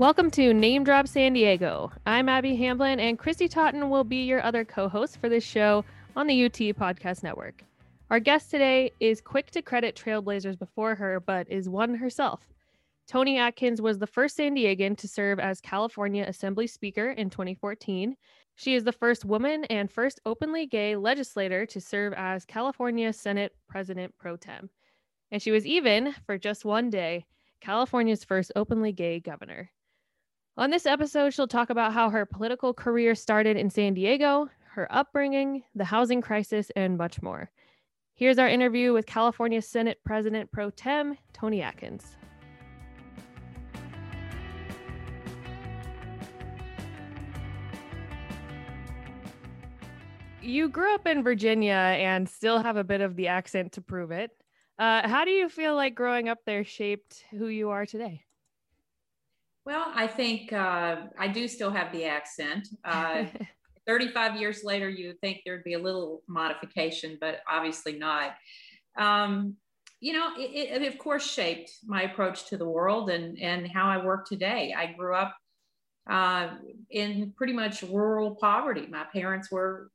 Welcome to Name Drop San Diego. I'm Abby Hamblin, and Christy Totten will be your other co host for this show on the UT Podcast Network. Our guest today is quick to credit trailblazers before her, but is one herself. Toni Atkins was the first San Diegan to serve as California Assembly Speaker in 2014. She is the first woman and first openly gay legislator to serve as California Senate President pro tem. And she was even, for just one day, California's first openly gay governor. On this episode, she'll talk about how her political career started in San Diego, her upbringing, the housing crisis, and much more. Here's our interview with California Senate President Pro Tem, Toni Atkins. You grew up in Virginia and still have a bit of the accent to prove it. Uh, how do you feel like growing up there shaped who you are today? Well, I think uh, I do still have the accent. Uh, 35 years later, you would think there'd be a little modification, but obviously not. Um, you know, it, it, of course shaped my approach to the world and, and how I work today. I grew up uh, in pretty much rural poverty. My parents were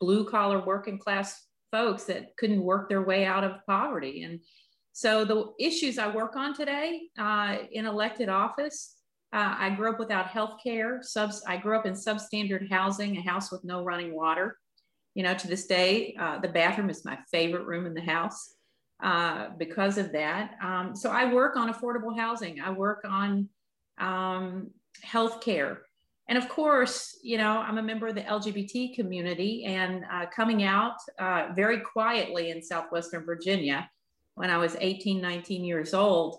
blue collar working class folks that couldn't work their way out of poverty. And so the issues I work on today uh, in elected office uh, I grew up without health care. Subs- I grew up in substandard housing, a house with no running water. You know, to this day, uh, the bathroom is my favorite room in the house uh, because of that. Um, so I work on affordable housing. I work on um, health care. And of course, you know, I'm a member of the LGBT community and uh, coming out uh, very quietly in Southwestern Virginia when I was 18, 19 years old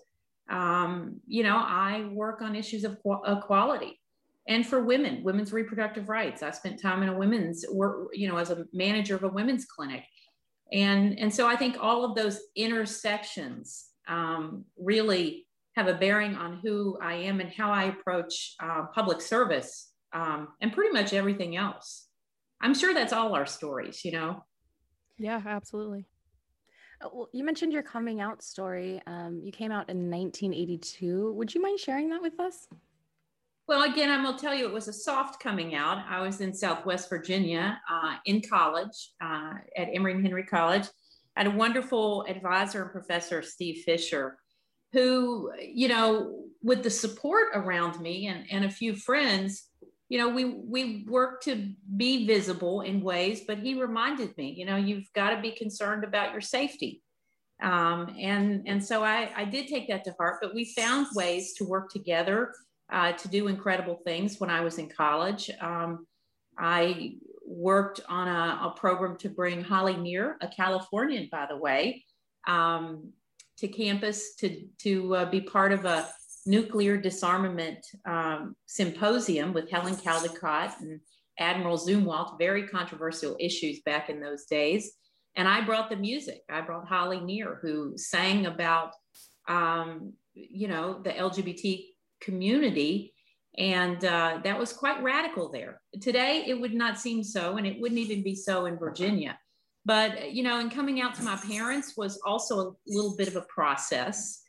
um, you know, I work on issues of equality and for women, women's reproductive rights. I spent time in a women's work, you know, as a manager of a women's clinic. And, and so I think all of those intersections um, really have a bearing on who I am and how I approach uh, public service um, and pretty much everything else. I'm sure that's all our stories, you know? Yeah, absolutely. Uh, well, you mentioned your coming out story. Um, you came out in 1982. Would you mind sharing that with us? Well, again, I'm going to tell you it was a soft coming out. I was in Southwest Virginia uh, in college uh, at Emory and Henry College. I had a wonderful advisor and professor, Steve Fisher, who, you know, with the support around me and, and a few friends, you know, we we work to be visible in ways, but he reminded me, you know, you've got to be concerned about your safety. Um, and and so I, I did take that to heart, but we found ways to work together uh, to do incredible things when I was in college. Um, I worked on a, a, program to bring Holly Near, a Californian, by the way, um, to campus to, to uh, be part of a nuclear disarmament um, symposium with Helen Caldicott and Admiral Zumwalt, very controversial issues back in those days. And I brought the music. I brought Holly Near, who sang about, um, you know, the LGBT community. And uh, that was quite radical there. Today, it would not seem so, and it wouldn't even be so in Virginia. But, you know, and coming out to my parents was also a little bit of a process.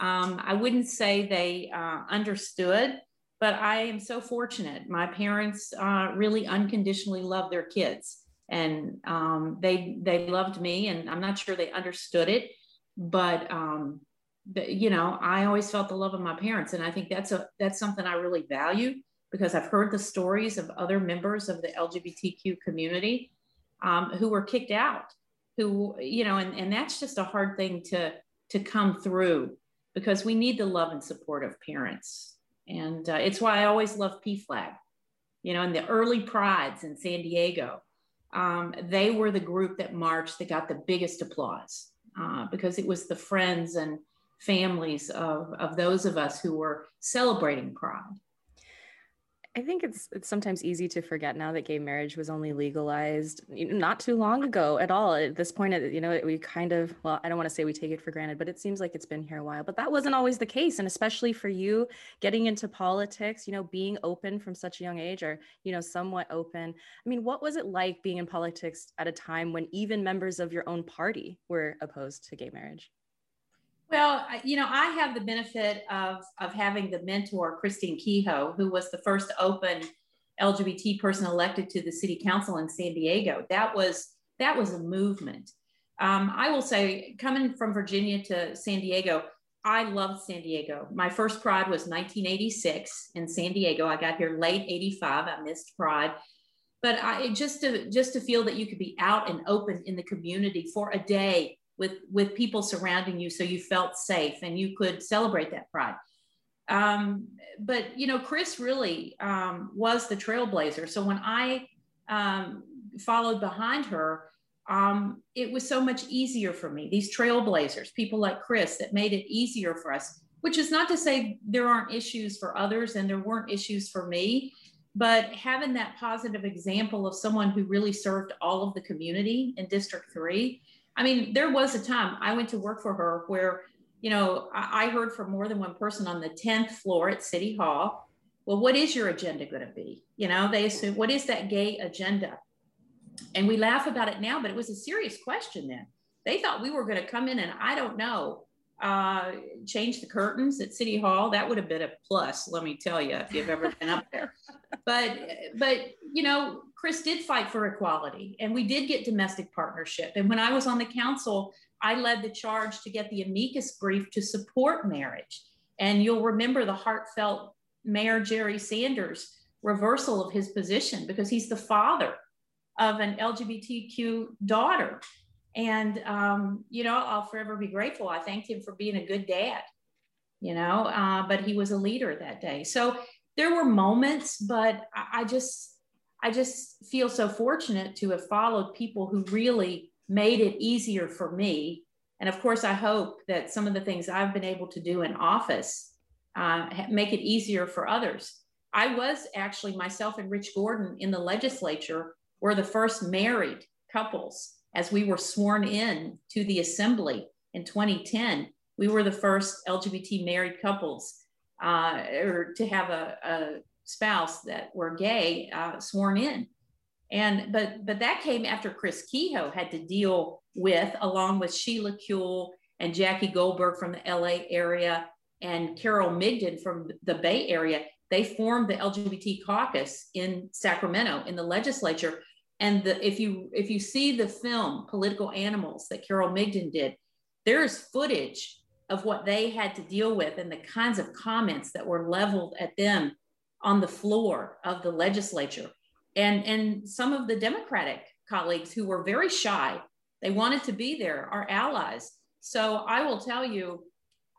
Um, I wouldn't say they uh, understood, but I am so fortunate. My parents uh, really unconditionally love their kids, and um, they they loved me, and I'm not sure they understood it, but um, you know, I always felt the love of my parents, and I think that's a that's something I really value because I've heard the stories of other members of the LGBTQ community um, who were kicked out, who you know, and and that's just a hard thing to to come through because we need the love and support of parents. And uh, it's why I always love PFLAG. You know, in the early prides in San Diego, um, they were the group that marched that got the biggest applause uh, because it was the friends and families of, of those of us who were celebrating Pride. I think it's it's sometimes easy to forget now that gay marriage was only legalized not too long ago at all. At this point, you know, we kind of well, I don't want to say we take it for granted, but it seems like it's been here a while. But that wasn't always the case, and especially for you getting into politics, you know, being open from such a young age, or you know, somewhat open. I mean, what was it like being in politics at a time when even members of your own party were opposed to gay marriage? Well, you know, I have the benefit of, of having the mentor, Christine Kehoe, who was the first open LGBT person elected to the city council in San Diego. That was that was a movement. Um, I will say, coming from Virginia to San Diego, I loved San Diego. My first Pride was 1986 in San Diego. I got here late 85. I missed Pride, but I just to just to feel that you could be out and open in the community for a day with with people surrounding you, so you felt safe and you could celebrate that Pride. Um, but you know, Chris really um, was the trailblazer. So when I um, followed behind her, um, it was so much easier for me. These trailblazers, people like Chris, that made it easier for us. Which is not to say there aren't issues for others and there weren't issues for me, but having that positive example of someone who really served all of the community in District Three. I mean, there was a time I went to work for her where you know, I, I heard from more than one person on the 10th floor at City Hall. Well, what is your agenda going to be? You know, they assume, what is that gay agenda? And we laugh about it now, but it was a serious question then. They thought we were going to come in and I don't know, uh, change the curtains at City Hall. That would have been a plus, let me tell you, if you've ever been up there. But, but you know, Chris did fight for equality, and we did get domestic partnership. And when I was on the council, I led the charge to get the amicus brief to support marriage. And you'll remember the heartfelt Mayor Jerry Sanders reversal of his position because he's the father of an LGBTQ daughter. And, um, you know, I'll forever be grateful. I thanked him for being a good dad, you know, uh, but he was a leader that day. So there were moments, but I, just, I just feel so fortunate to have followed people who really made it easier for me. And of course, I hope that some of the things I've been able to do in office uh, make it easier for others. I was actually myself and Rich Gordon in the legislature were the first married couples as we were sworn in to the assembly in 2010. We were the first LGBT married couples uh, or to have a, a, spouse that were gay uh, sworn in. And but but that came after Chris Kehoe had to deal with, along with Sheila Kuehl and Jackie Goldberg from the LA area and Carol Migden from the Bay Area. They formed the LGBT caucus in Sacramento in the legislature. And the, if you if you see the film Political Animals that Carol Migden did, there is footage of what they had to deal with and the kinds of comments that were leveled at them on the floor of the legislature. And and some of the democratic colleagues who were very shy they wanted to be there our allies. So i will tell you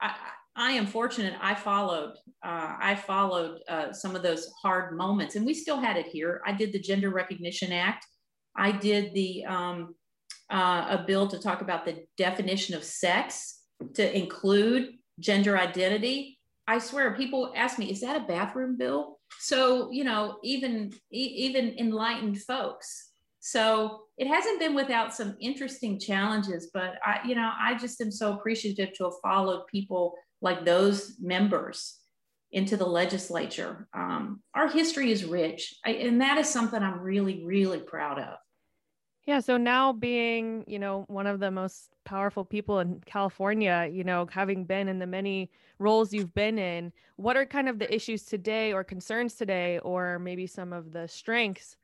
i, I am fortunate i followed uh, i followed uh, some of those hard moments and we still had it here. I did the gender recognition act. I did the um, uh, a bill to talk about the definition of sex to include gender identity i swear people ask me is that a bathroom bill? So you know even even enlightened folks. So it hasn't been without some interesting challenges but i you know i just am so appreciative to have followed people like those members into the legislature. Um, our history is rich I, and that is something i'm really really proud of yeah. So now being, you know, one of the most powerful people in California, you know, having been in the many roles you've been in, what are kind of the issues today or concerns today, or maybe some of the strengths,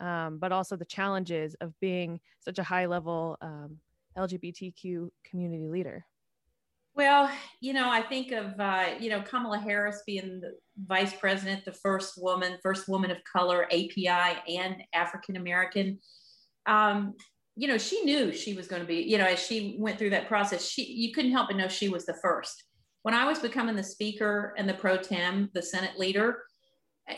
um, but also the challenges of being such a high level um, LGBTQ community leader? Well, you know, I think of, uh, you know, Kamala Harris being the vice president, the first woman, first woman of color, API, and African American um, you know, she knew she was going to be, you know, as she went through that process, she you couldn't help but know she was the first. When I was becoming the speaker and the pro tem, the Senate leader,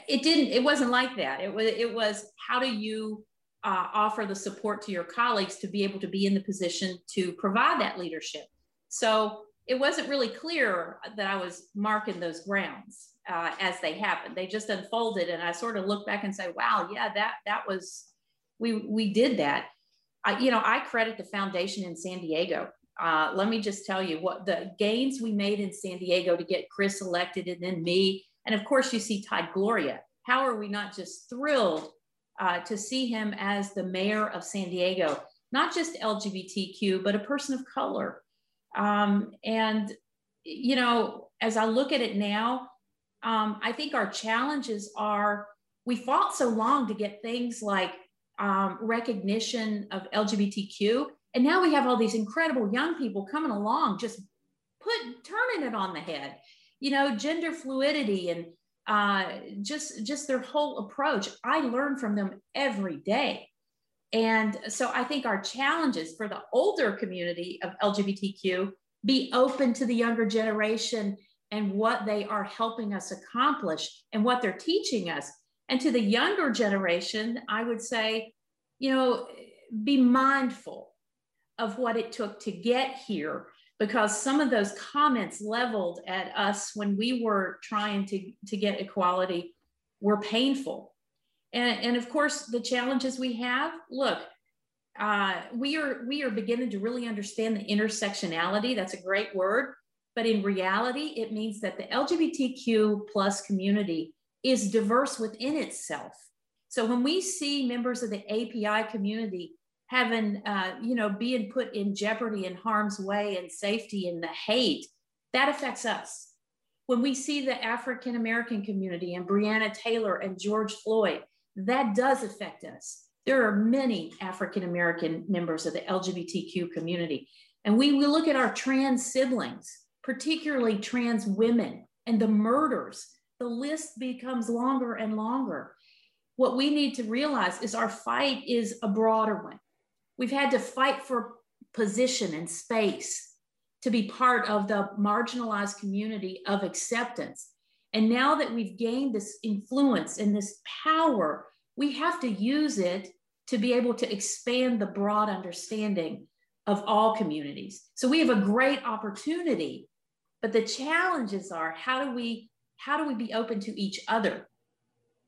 it didn't, it wasn't like that. It was, it was how do you uh, offer the support to your colleagues to be able to be in the position to provide that leadership. So it wasn't really clear that I was marking those grounds uh, as they happened. They just unfolded, and I sort of look back and say, "Wow, yeah, that that was we we did that. I, you know, I credit the foundation in San Diego. Uh, let me just tell you what the gains we made in San Diego to get Chris elected, and then me, and of course you see Todd Gloria. How are we not just thrilled uh, to see him as the mayor of San Diego? Not just LGBTQ, but a person of color. Um, and, you know, as I look at it now, um, I think our challenges are we fought so long to get things like um, recognition of LGBTQ. And now we have all these incredible young people coming along, just put turning it on the head. You know, gender fluidity and uh, just just their whole approach. I learn from them every day. And so I think our challenges for the older community of LGBTQ be open to the younger generation and what they are helping us accomplish and what they're teaching us. And to the younger generation, I would say, you know, be mindful of what it took to get here because some of those comments leveled at us when we were trying to, to get equality were painful. And, and of course, the challenges we have look, uh, we are we are beginning to really understand the intersectionality. That's a great word, but in reality, it means that the LGBTQ plus community is diverse within itself. So when we see members of the API community having, uh, you know, being put in jeopardy and harm's way and safety and the hate, that affects us. When we see the African American community and Breonna Taylor and George Floyd, that does affect us. There are many African American members of the LGBTQ community. And we, we look at our trans siblings, particularly trans women, and the murders. The list becomes longer and longer. What we need to realize is our fight is a broader one. We've had to fight for position and space to be part of the marginalized community of acceptance. And now that we've gained this influence and this power, we have to use it to be able to expand the broad understanding of all communities. So we have a great opportunity, but the challenges are how do we how do we be open to each other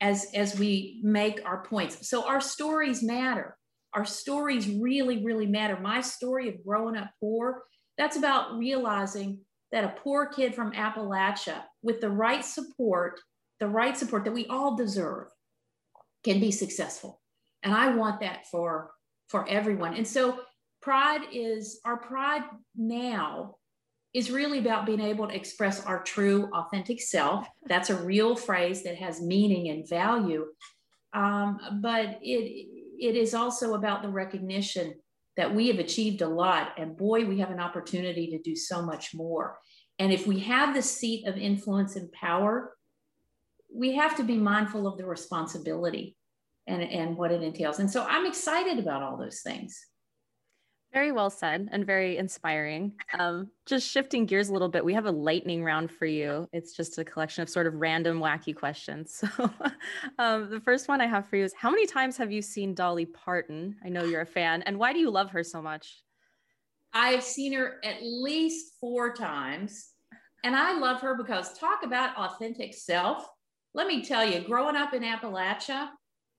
as as we make our points? So our stories matter. Our stories really really matter. My story of growing up poor, that's about realizing that a poor kid from Appalachia with the right support, the right support that we all deserve can be successful. And I want that for for everyone. And so pride is our pride now is really about being able to express our true authentic self. That's a real phrase that has meaning and value. Um, but it it is also about the recognition that we have achieved a lot and boy we have an opportunity to do so much more and if we have the seat of influence and power, we have to be mindful of the responsibility and, and what it entails. And so I'm excited about all those things. Very well said and very inspiring. Um, just shifting gears a little bit, we have a lightning round for you. It's just a collection of sort of random, wacky questions. So, um, the first one I have for you is How many times have you seen Dolly Parton? I know you're a fan. And why do you love her so much? I've seen her at least four times. And I love her because talk about authentic self. Let me tell you, growing up in Appalachia,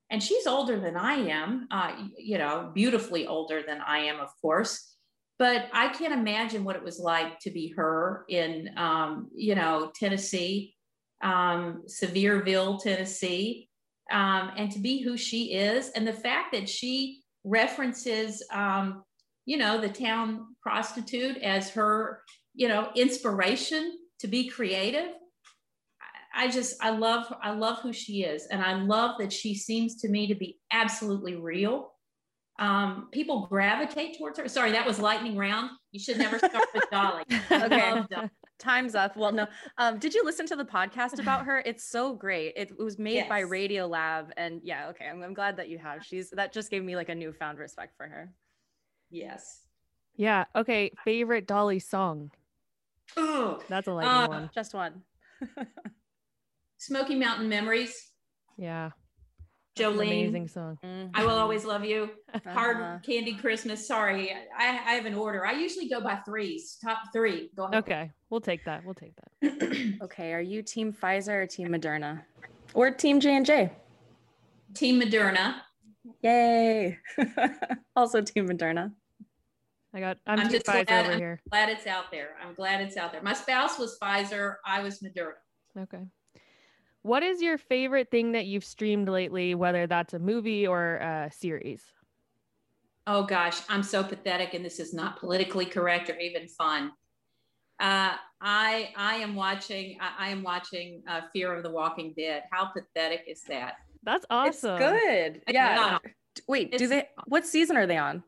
and she's older than I am, uh, you know, beautifully older than I am, of course. But I can't imagine what it was like to be her in, um, you know, Tennessee, um, Sevierville, Tennessee, um, and to be who she is. And the fact that she references um, you know, the town prostitute as her, you know, inspiration to be creative. I just I love I love who she is, and I love that she seems to me to be absolutely real. Um, people gravitate towards her. Sorry, that was lightning round. You should never start with Dolly. okay. Time's up. Well, no. Um, did you listen to the podcast about her? It's so great. It, it was made yes. by Radio Lab, and yeah, okay. I'm, I'm glad that you have. She's that just gave me like a newfound respect for her. Yes. Yeah. Okay. Favorite Dolly song. Oh, that's a lightning uh, one. Just one. Smoky Mountain Memories. Yeah. Jolene. Amazing song. Mm-hmm. I will always love you. Hard uh-huh. Candy Christmas. Sorry, I, I, have an order. I usually go by threes, top three. Go ahead. Okay, we'll take that. We'll take that. okay, are you Team Pfizer or Team Moderna, or Team J and J? Team Moderna. Yay! also Team Moderna. I got. I'm, I'm just Pfizer glad, over I'm here. Glad it's out there. I'm glad it's out there. My spouse was Pfizer. I was Moderna. Okay. What is your favorite thing that you've streamed lately, whether that's a movie or a series? Oh gosh, I'm so pathetic, and this is not politically correct or even fun. Uh, I I am watching. I, I am watching uh, Fear of the Walking Dead. How pathetic is that? That's awesome. It's good. Yeah. Wait, It's- do they? What season are they on?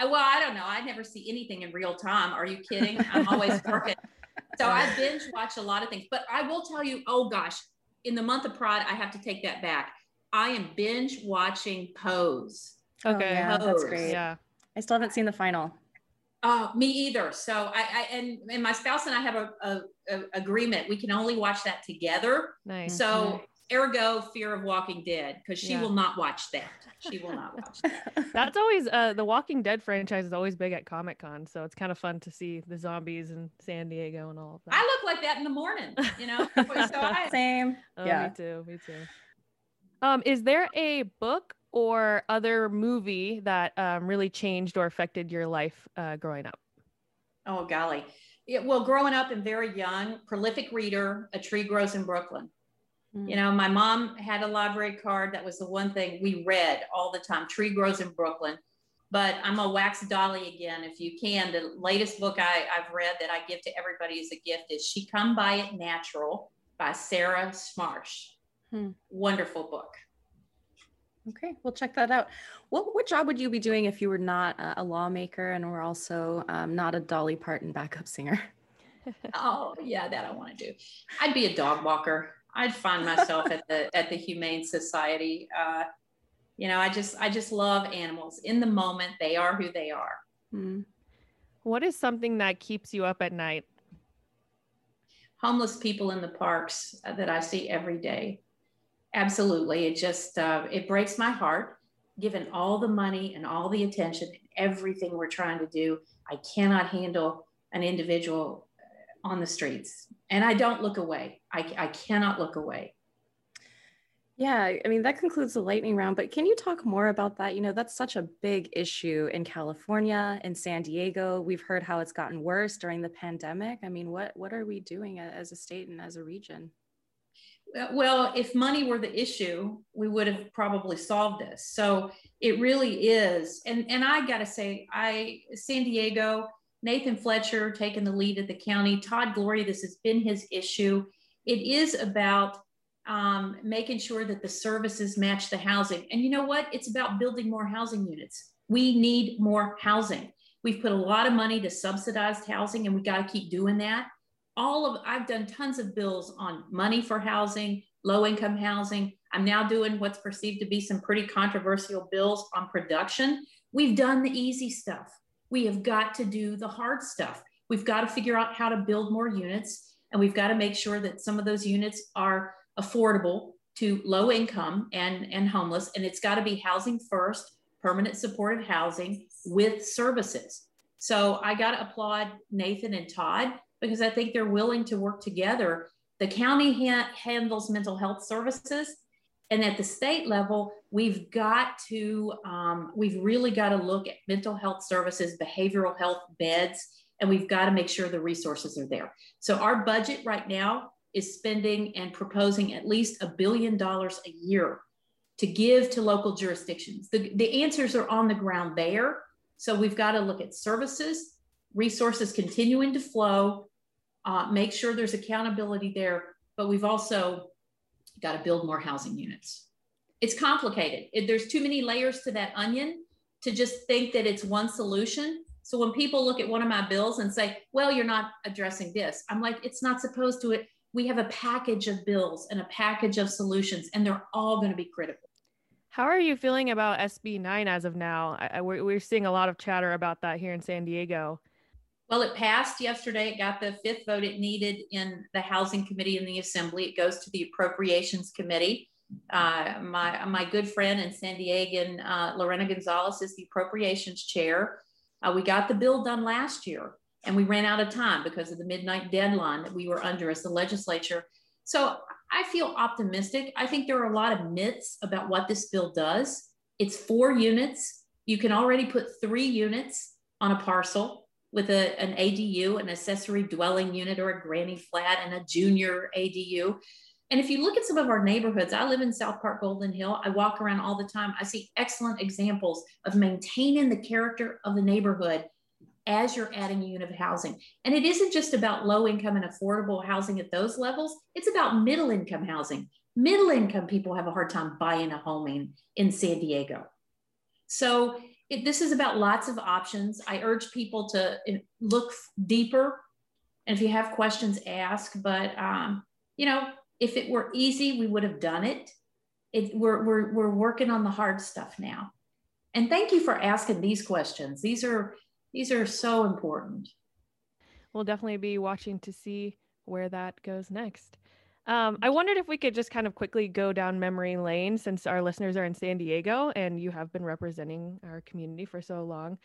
Uh, Well, I don't know. I never see anything in real time. Are you kidding? I'm always working. So I binge watch a lot of things. But I will tell you, oh gosh, in the month of Pride, I have to take that back. I am binge watching Pose. Oh, Okay. yeah, that's great. Yeah. I still haven't seen the final. Oh, me either. So I, I and and my spouse and I have a, a, a agreement. We can only watch that together. Nice. So mm-hmm. Ergo, Fear of Walking Dead, because she Yeah. will not watch that. She will not watch that. That's always uh the Walking Dead franchise is always big at Comic Con, so it's kind of fun to see the zombies in San Diego and all of that. I look like that in the morning, you know. So I, Same. Oh, yeah. me too. Me too. Um, is there a book or other movie that um, really changed or affected your life uh, growing up? Oh, golly. Yeah, well, growing up and very young, prolific reader, a tree grows in Brooklyn. Mm. You know, my mom had a library card. That was the one thing we read all the time. Tree grows in Brooklyn. But I'm a wax dolly again. If you can, the latest book I, I've read that I give to everybody as a gift is She Come By It Natural by Sarah Smarsh. Hmm. Wonderful book. Okay, we'll check that out. What what job would you be doing if you were not a, a lawmaker and were also um, not a Dolly Parton backup singer? Oh yeah, that I want to do. I'd be a dog walker. I'd find myself at the at the Humane Society. Uh, you know, I just I just love animals. In the moment, they are who they are. Hmm. What is something that keeps you up at night? Homeless people in the parks uh, that I see every day. Absolutely, it just uh, it breaks my heart. Given all the money and all the attention and everything we're trying to do, I cannot handle an individual on the streets, and I don't look away. I, I cannot look away. Yeah, I mean, that concludes the lightning round, but can you talk more about that? You know, that's such a big issue in California, in San Diego. We've heard how it's gotten worse during the pandemic. I mean, what what are we doing as a state and as a region? Well, if money were the issue, we would have probably solved this. So it really is. And and I got to say, I San Diego, Nathan Fletcher taking the lead at the county, Todd Gloria, this has been his issue. It is about um, making sure that the services match the housing. And you know what? It's about building more housing units. We need more housing. We've put a lot of money to subsidized housing, and we got to keep doing that all of I've done tons of bills on money for housing, low income housing. I'm now doing what's perceived to be some pretty controversial bills on production. We've done the easy stuff. We have got to do the hard stuff. We've got to figure out how to build more units and we've got to make sure that some of those units are affordable to low income and and homeless and it's got to be housing first, permanent supportive housing with services. So I got to applaud Nathan and Todd because I think they're willing to work together. The county ha- handles mental health services. And at the state level, we've got to, um, we've really got to look at mental health services, behavioral health beds, and we've got to make sure the resources are there. So our budget right now is spending and proposing at least a billion dollars a year to give to local jurisdictions. The, the answers are on the ground there. So we've got to look at services, resources continuing to flow, uh, make sure there's accountability there, but we've also got to build more housing units. It's complicated. It, there's too many layers to that onion to just think that it's one solution. So when people look at one of my bills and say, well, you're not addressing this, I'm like, it's not supposed to. It. We have a package of bills and a package of solutions, and they're all going to be critical. How are you feeling about SB 9 as of now? I, I, we're, we're seeing a lot of chatter about that here in San Diego. Well, it passed yesterday. It got the fifth vote it needed in the Housing Committee in the Assembly. It goes to the Appropriations Committee. Uh, my, my good friend and San Diegan, uh, Lorena Gonzalez, is the Appropriations Chair. Uh, we got the bill done last year and we ran out of time because of the midnight deadline that we were under as the legislature. So I feel optimistic. I think there are a lot of myths about what this bill does. It's four units. You can already put three units on a parcel with a, an ADU, an accessory dwelling unit, or a granny flat and a junior ADU. And if you look at some of our neighborhoods, I live in South Park Golden Hill. I walk around all the time. I see excellent examples of maintaining the character of the neighborhood as you're adding a unit of housing. And it isn't just about low income and affordable housing at those levels, it's about middle income housing. Middle income people have a hard time buying a home in, in San Diego. So it, this is about lots of options. I urge people to eh, look deeper. And if you have questions, ask. But, um, you know, if it were easy, we would have done it. it we're, we're, we're working on the hard stuff now. And thank you for asking these questions. These are these are so important. We'll definitely be watching to see where that goes next. Um, I wondered if we could just kind of quickly go down memory lane since our listeners are in San Diego and you have been representing our community for so long.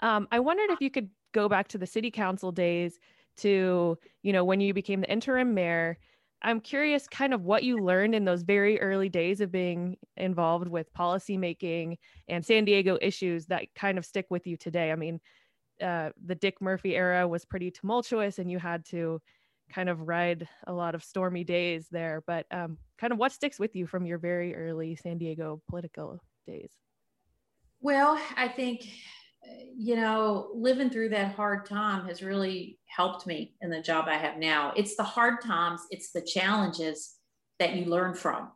Um, I wondered if you could go back to the city council days to, you know, when you became the interim mayor. I'm curious kind of what you learned in those very early days of being involved with policymaking and San Diego issues that kind of stick with you today. I mean, uh, the Dick Murphy era was pretty tumultuous and you had to kind of ride a lot of stormy days there. But um, kind of what sticks with you from your very early San Diego political days? Well, I think, you know, living through that hard time has really helped me in the job I have now. It's the hard times, it's the challenges that you learn from.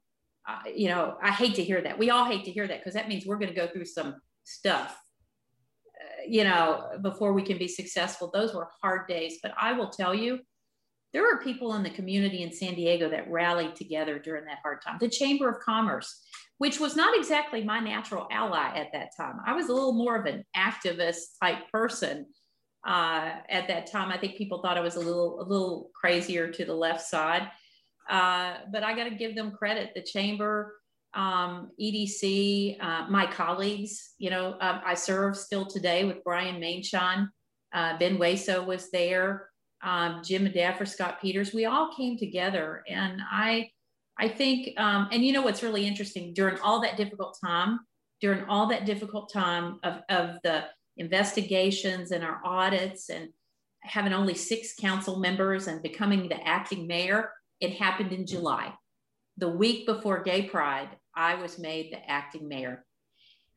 Uh, you know, I hate to hear that. We all hate to hear that because that means we're going to go through some stuff you know, before we can be successful. Those were hard days. But I will tell you, there were people in the community in San Diego that rallied together during that hard time. The Chamber of Commerce, which was not exactly my natural ally at that time. I was a little more of an activist type person uh, at that time. I think people thought I was a little a little crazier to the left side, uh, but I got to give them credit. The chamber um, EDC, uh, my colleagues, you know, uh, I serve still today with Brian Maienschein. Uh, ben Hueso was there, um, Jim Madaffer, Scott Peters. We all came together, and I, I think, um, and you know what's really interesting during all that difficult time, during all that difficult time of, of the investigations and our audits and having only six council members and becoming the acting mayor, it happened in July the week before Gay Pride, I was made the acting mayor.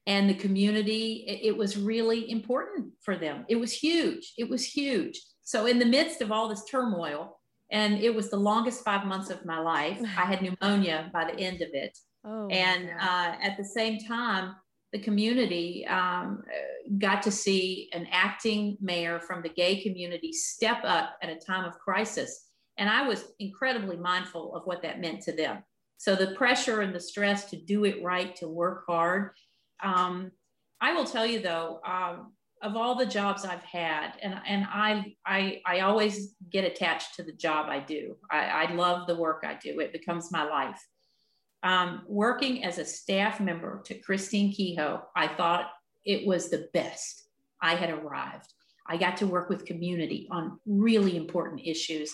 And the community, it, it, was really important for them. It was huge. It was huge. So, in the midst of all this turmoil, and it was the longest five months of my life, I had pneumonia by the end of it. Oh, and uh, at the same time, the community um, got to see an acting mayor from the gay community step up at a time of crisis. And I was incredibly mindful of what that meant to them. So the pressure and the stress to do it right, to work hard. Um, I will tell you though, um, of all the jobs I've had, and, and I, I, I always get attached to the job I do. I, I love the work I do. It becomes my life. Um, working as a staff member to Christine Kehoe, I thought it was the best. I had arrived. I got to work with community on really important issues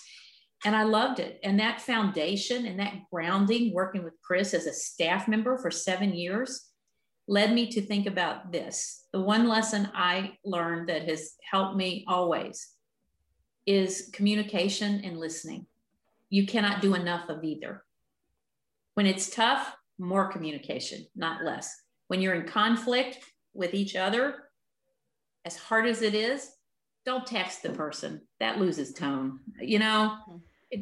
and I loved it. And that foundation and that grounding, working with Chris as a staff member for seven years, led me to think about this. The one lesson I learned that has helped me always is communication and listening. You cannot do enough of either. When it's tough, more communication, not less. When you're in conflict with each other, as hard as it is, don't text the person. That loses tone. You know, mm-hmm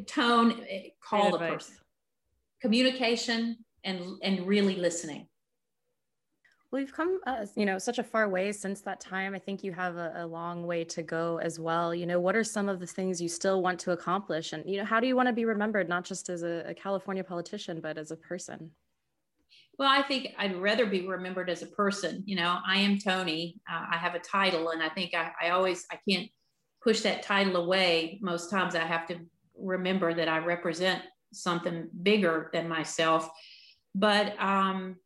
tone, call the person. Communication and and really listening. You've come, uh, you know, such a far way since that time. I think you have a, a, long way to go as well. You know, what are some of the things you still want to accomplish, and you know, how do you want to be remembered, not just as a, a California politician, but as a person? Well, I think I'd rather be remembered as a person. You know, I am Toni. Uh, I have a title, and I think I, I always I can't push that title away. Most times, I have to remember that I represent something bigger than myself. But um,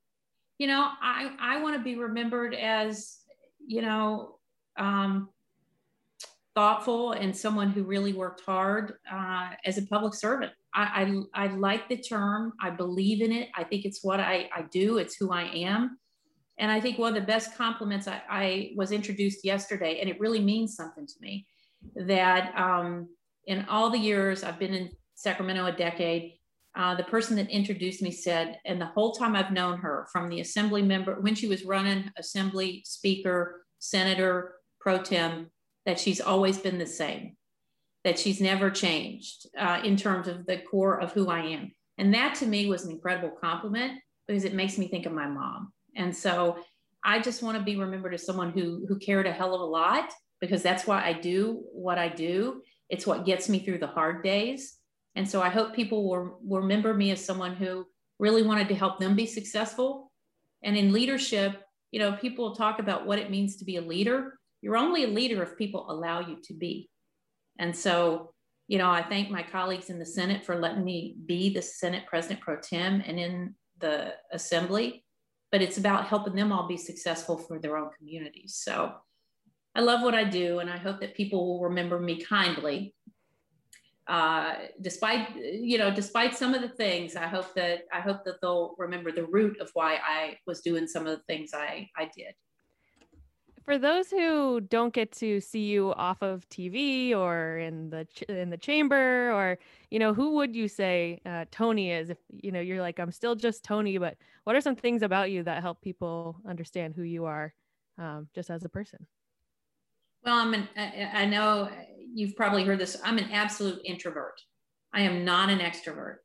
you know, I I want to be remembered as you know um, thoughtful and someone who really worked hard uh, as a public servant. I, I, I like the term. I believe in it. I think it's what I, I do. It's who I am. And I think one of the best compliments I, I was introduced yesterday, and it really means something to me, that um, in all the years I've been in Sacramento a decade, uh, the person that introduced me said, and the whole time I've known her, from the assembly member, when she was running assembly, speaker, senator, pro tem, that she's always been the same, that she's never changed uh, in terms of the core of who I am. And that to me was an incredible compliment because it makes me think of my mom. And so I just want to be remembered as someone who who cared a hell of a lot because that's why I do what I do. It's what gets me through the hard days. And so I hope people will, will remember me as someone who really wanted to help them be successful. And in leadership, you know, people talk about what it means to be a leader. You're only a leader if people allow you to be. And so, you know, I thank my colleagues in the Senate for letting me be the Senate President pro tem and in the assembly, but it's about helping them all be successful for their own communities. So I love what I do, and I hope that people will remember me kindly. Uh, despite you know, despite some of the things, I hope that I hope that they'll remember the root of why I was doing some of the things I I did. For those who don't get to see you off of TV or in the ch- in the chamber, or you know, who would you say uh, Toni is? If you know, you're like, I'm still just Toni, but what are some things about you that help people understand who you are, um, just as a person? Well, I'm an, I know you've probably heard this. I'm an absolute introvert. I am not an extrovert.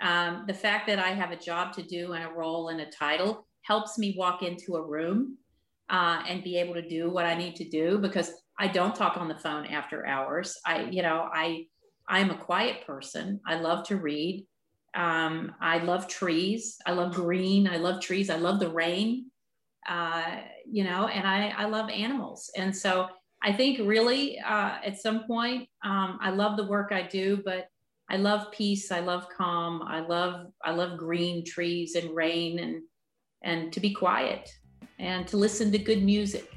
Um, the fact that I have a job to do and a role and a title helps me walk into a room uh, and be able to do what I need to do because I don't talk on the phone after hours. I, you know, I, I'm a quiet person. I love to read. Um, I love trees. I love green. I love trees. I love the rain. Uh, you know, and I, I love animals. And so I think really uh, at some point, um, I love the work I do, but I love peace. I love calm. I love I love green trees and rain and and to be quiet and to listen to good music.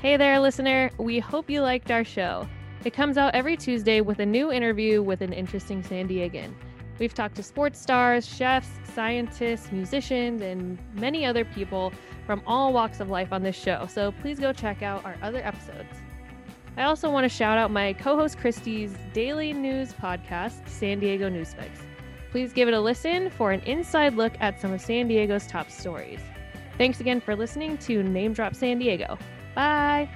Hey there, listener. We hope you liked our show. It comes out every Tuesday with a new interview with an interesting San Diegan. We've talked to sports stars, chefs, scientists, musicians, and many other people from all walks of life on this show, so please go check out our other episodes. I also want to shout out my co host Christy's daily news podcast, San Diego News Fix. Please give it a listen for an inside look at some of San Diego's top stories. Thanks again for listening to Name Drop San Diego. Bye.